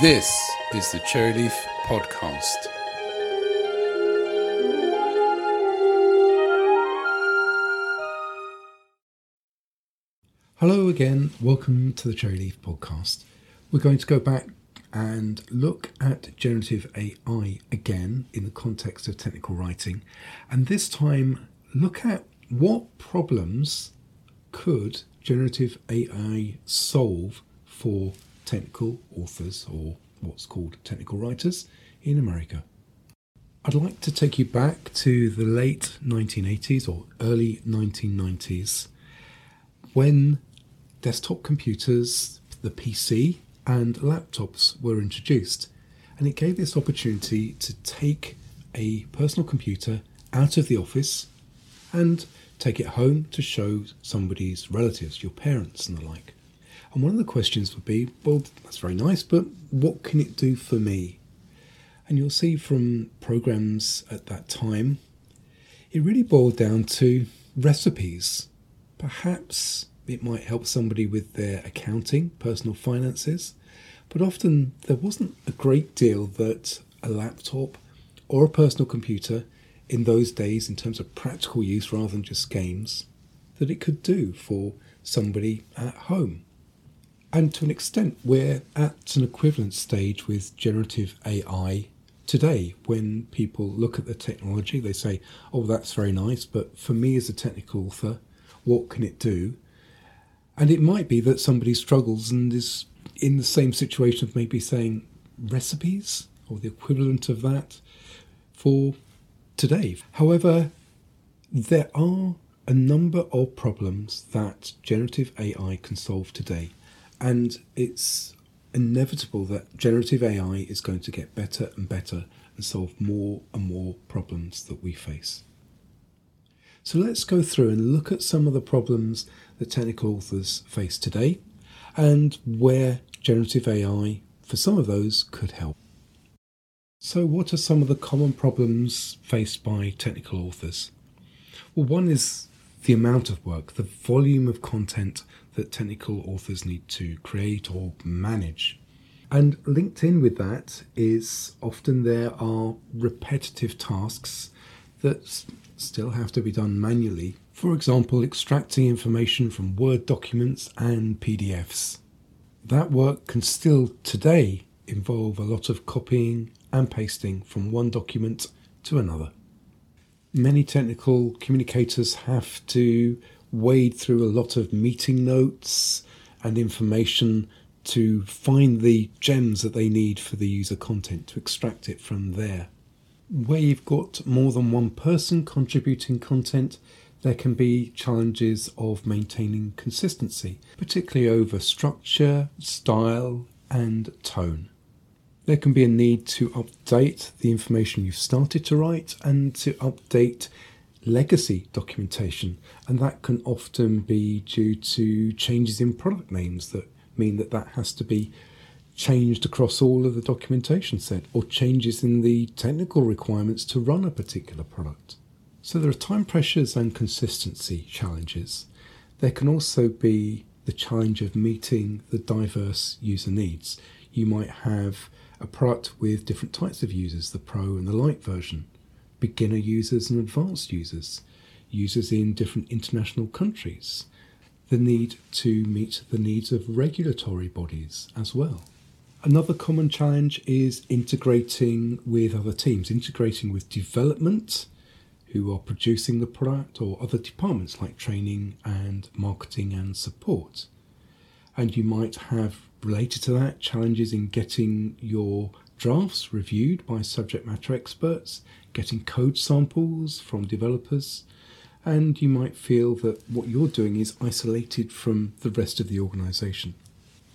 This is the Cherryleaf Podcast. Hello again, welcome to the Cherryleaf Podcast. We're going to go back and look at generative AI again in the context of technical writing, and this time look at what problems could generative AI solve for technical authors or what's called technical writers in America. I'd like to take you back to the late 1980s or early 1990s when desktop computers, the PC, and laptops were introduced. And it gave this opportunity to take a personal computer out of the office and take it home to show somebody's relatives, your parents, and the like. And one of the questions would be, well, that's very nice, but what can it do for me? And you'll see from programs at that time, it really boiled down to recipes. Perhaps it might help somebody with their accounting, personal finances, but often there wasn't a great deal that a laptop or a personal computer in those days, in terms of practical use rather than just games, that it could do for somebody at home. And to an extent, we're at an equivalent stage with generative AI today. When people look at the technology, they say, oh, that's very nice, but for me as a technical author, what can it do? And it might be that somebody struggles and is in the same situation of maybe saying recipes or the equivalent of that for today. However, there are a number of problems that generative AI can solve today. And it's inevitable that generative AI is going to get better and better and solve more and more problems that we face. So let's go through and look at some of the problems that technical authors face today and where generative AI, for some of those, could help. So, what are some of the common problems faced by technical authors? Well, one is the amount of work, the volume of content that technical authors need to create or manage. And linked in with that is often there are repetitive tasks that still have to be done manually. For example, extracting information from Word documents and PDFs. That work can still today involve a lot of copying and pasting from one document to another many technical communicators have to wade through a lot of meeting notes and information to find the gems that they need for the user content to extract it from there. Where you've got more than one person contributing content, there can be challenges of maintaining consistency, particularly over structure, style, and tone there can be a need to update the information you've started to write and to update legacy documentation. And that can often be due to changes in product names that mean that that has to be changed across all of the documentation set or changes in the technical requirements to run a particular product. So there are time pressures and consistency challenges. There can also be the challenge of meeting the diverse user needs. You might have a product with different types of users the Pro and the light version, beginner users and advanced users, users in different international countries, the need to meet the needs of regulatory bodies as well. Another common challenge is integrating with other teams, integrating with development, who are producing the product, or other departments like training and marketing and support. And you might have related to that, challenges in getting your drafts reviewed by subject matter experts, getting code samples from developers, and you might feel that what you're doing is isolated from the rest of the organization.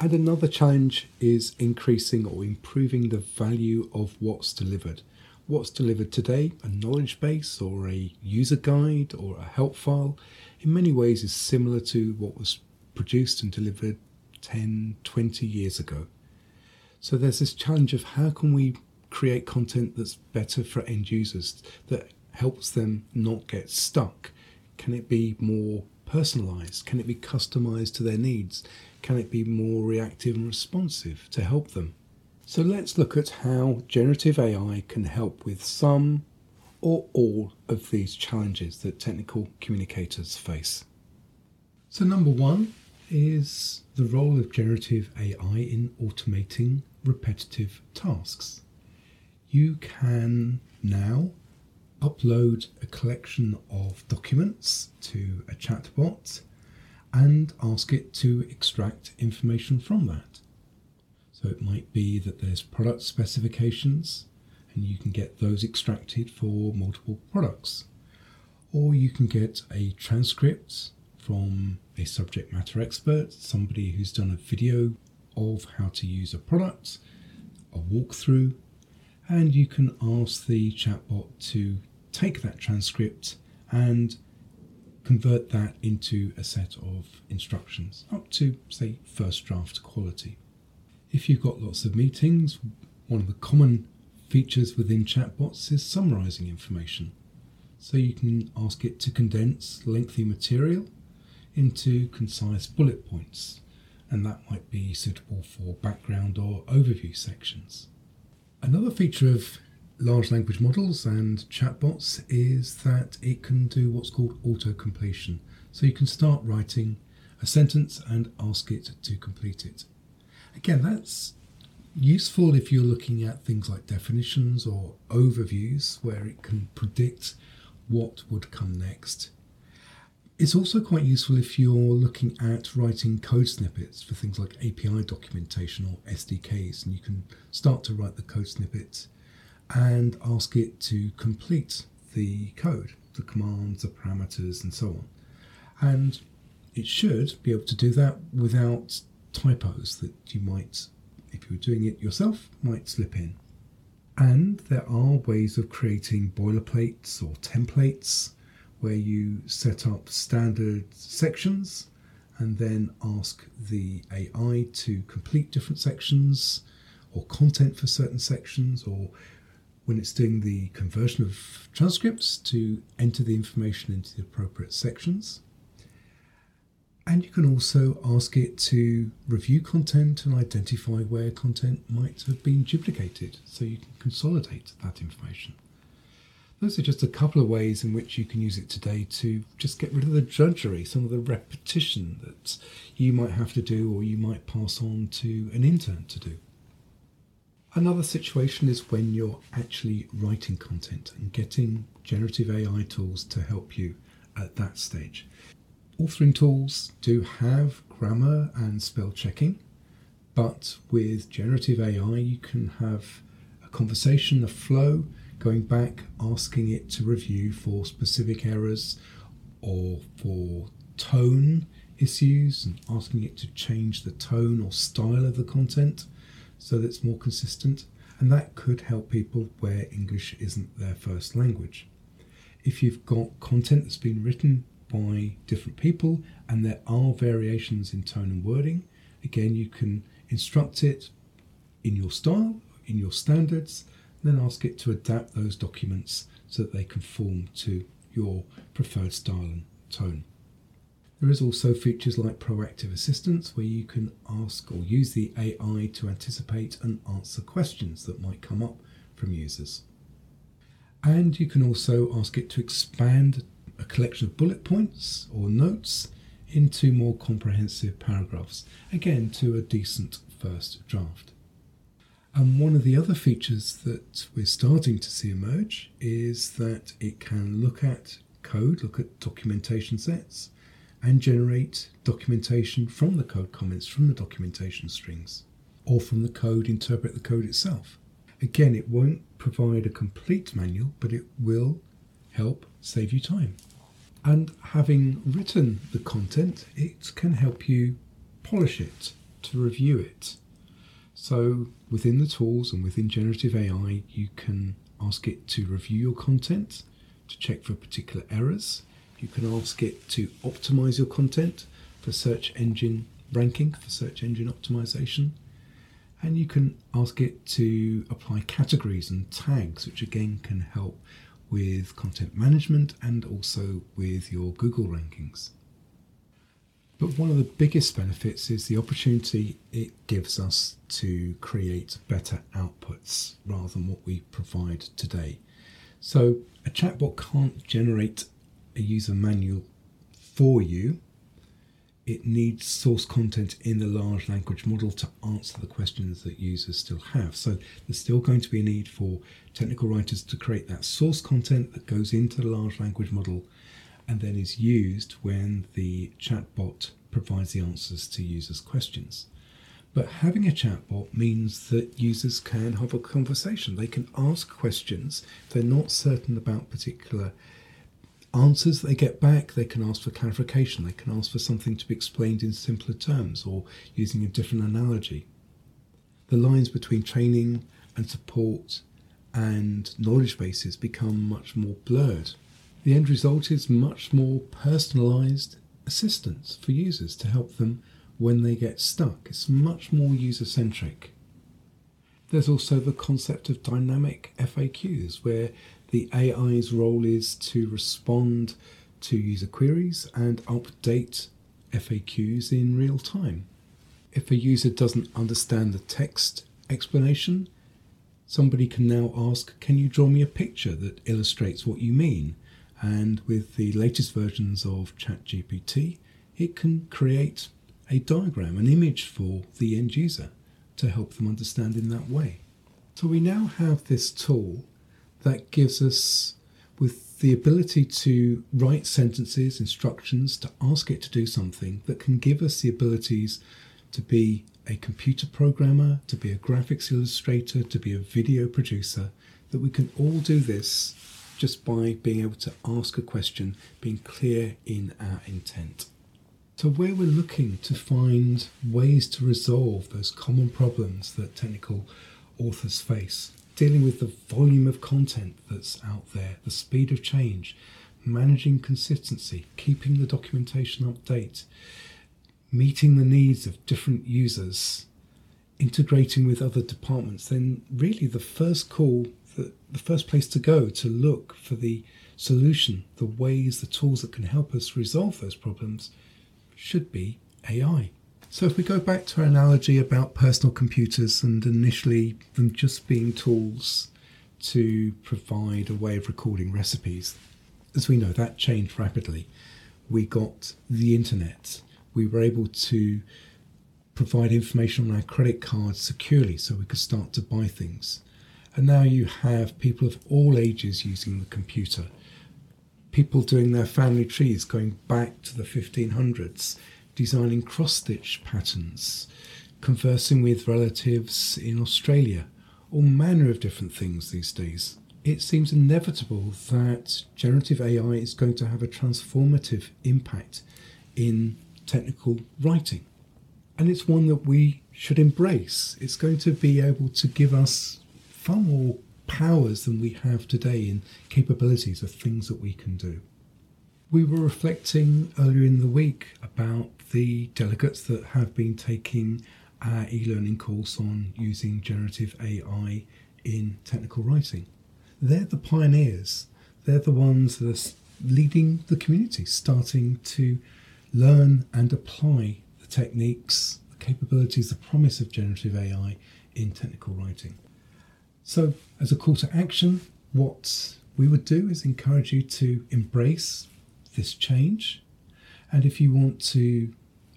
And another challenge is increasing or improving the value of what's delivered. What's delivered today, a knowledge base or a user guide or a help file, in many ways is similar to what was produced and delivered 10, 20 years ago. So there's this challenge of how can we create content that's better for end users, that helps them not get stuck? Can it be more personalized? Can it be customized to their needs? Can it be more reactive and responsive to help them? So let's look at how generative AI can help with some or all of these challenges that technical communicators face. So, number one is the role of generative AI in automating repetitive tasks. You can now upload a collection of documents to a chatbot and ask it to extract information from that. So it might be that there's product specifications and you can get those extracted for multiple products. Or you can get a transcript from a subject matter expert, somebody who's done a video of how to use a product, a walkthrough, and you can ask the chatbot to take that transcript and convert that into a set of instructions up to, say, first draft quality. If you've got lots of meetings, one of the common features within chatbots is summarizing information. So you can ask it to condense lengthy material into concise bullet points, and that might be suitable for background or overview sections. Another feature of large language models and chatbots is that it can do what's called auto completion. So you can start writing a sentence and ask it to complete it. Again, that's useful if you're looking at things like definitions or overviews where it can predict what would come next. It's also quite useful if you're looking at writing code snippets for things like API documentation or SDKs, and you can start to write the code snippet and ask it to complete the code, the commands, the parameters, and so on. And it should be able to do that without typos that you might, if you were doing it yourself, might slip in. And there are ways of creating boilerplates or templates where you set up standard sections and then ask the AI to complete different sections or content for certain sections or when it's doing the conversion of transcripts to enter the information into the appropriate sections. And you can also ask it to review content and identify where content might have been duplicated so you can consolidate that information. Those are just a couple of ways in which you can use it today to just get rid of the drudgery, some of the repetition that you might have to do or you might pass on to an intern to do. Another situation is when you're actually writing content and getting generative AI tools to help you at that stage authoring tools do have grammar and spell checking, but with generative AI, you can have a conversation, a flow, going back, asking it to review for specific errors or for tone issues, and asking it to change the tone or style of the content so that it's more consistent. And that could help people where English isn't their first language. If you've got content that's been written by different people, and there are variations in tone and wording. Again, you can instruct it in your style, in your standards, then ask it to adapt those documents so that they conform to your preferred style and tone. There is also features like proactive assistance where you can ask or use the AI to anticipate and answer questions that might come up from users. And you can also ask it to expand a collection of bullet points or notes into more comprehensive paragraphs, again to a decent first draft. And one of the other features that we're starting to see emerge is that it can look at code, look at documentation sets, and generate documentation from the code comments, from the documentation strings, or from the code, interpret the code itself. Again, it won't provide a complete manual, but it will help save you time. And having written the content, it can help you polish it, to review it. So within the tools and within generative AI, you can ask it to review your content, to check for particular errors. You can ask it to optimize your content for search engine ranking, for search engine optimization. And you can ask it to apply categories and tags, which again can help with content management and also with your Google rankings. But one of the biggest benefits is the opportunity it gives us to create better outputs rather than what we provide today. So, a chatbot can't generate a user manual for you. It needs source content in the large language model to answer the questions that users still have. So, there's still going to be a need for technical writers to create that source content that goes into the large language model and then is used when the chatbot provides the answers to users' questions. But having a chatbot means that users can have a conversation. They can ask questions. If they're not certain about particular answers they get back, they can ask for clarification. They can ask for something to be explained in simpler terms or using a different analogy. The lines between training and support and knowledge bases become much more blurred the end result is much more personalized assistance for users to help them when they get stuck. It's much more user centric. There's also the concept of dynamic FAQs, where the AI's role is to respond to user queries and update FAQs in real time. If a user doesn't understand the text explanation, somebody can now ask, Can you draw me a picture that illustrates what you mean? And with the latest versions of ChatGPT, it can create a diagram, an image for the end user to help them understand in that way. So we now have this tool that gives us with the ability to write sentences, instructions, to ask it to do something that can give us the abilities to be a computer programmer, to be a graphics illustrator, to be a video producer, that we can all do this just by being able to ask a question, being clear in our intent. So, where we're looking to find ways to resolve those common problems that technical authors face, dealing with the volume of content that's out there, the speed of change, managing consistency, keeping the documentation up to date, meeting the needs of different users, integrating with other departments, then really the first call the, the first place to go to look for the solution, the ways, the tools that can help us resolve those problems should be AI. So, if we go back to our analogy about personal computers and initially them just being tools to provide a way of recording recipes, as we know, that changed rapidly. We got the internet, we were able to provide information on our credit cards securely so we could start to buy things. And now you have people of all ages using the computer. People doing their family trees going back to the 1500s, designing cross stitch patterns, conversing with relatives in Australia, all manner of different things these days. It seems inevitable that generative AI is going to have a transformative impact in technical writing. And it's one that we should embrace. It's going to be able to give us far more powers than we have today in capabilities of things that we can do. We were reflecting earlier in the week about the delegates that have been taking our e learning course on using generative AI in technical writing. They're the pioneers, they're the ones that are leading the community, starting to learn and apply the techniques, the capabilities, the promise of generative AI in technical writing. So, as a call to action, what we would do is encourage you to embrace this change. And if you want to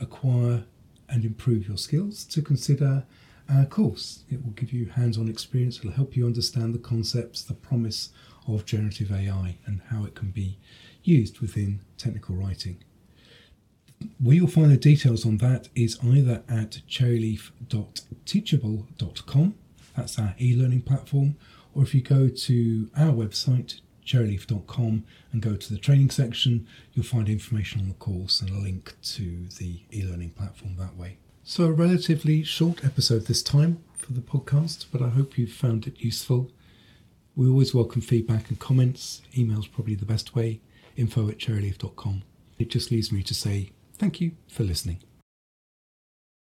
acquire and improve your skills, to consider our course. It will give you hands on experience, it will help you understand the concepts, the promise of generative AI, and how it can be used within technical writing. Where you'll find the details on that is either at cherryleaf.teachable.com that's our e learning platform. Or if you go to our website, cherryleaf.com, and go to the training section, you'll find information on the course and a link to the e learning platform that way. So, a relatively short episode this time for the podcast, but I hope you found it useful. We always welcome feedback and comments. Email's probably the best way info at cherryleaf.com. It just leaves me to say thank you for listening.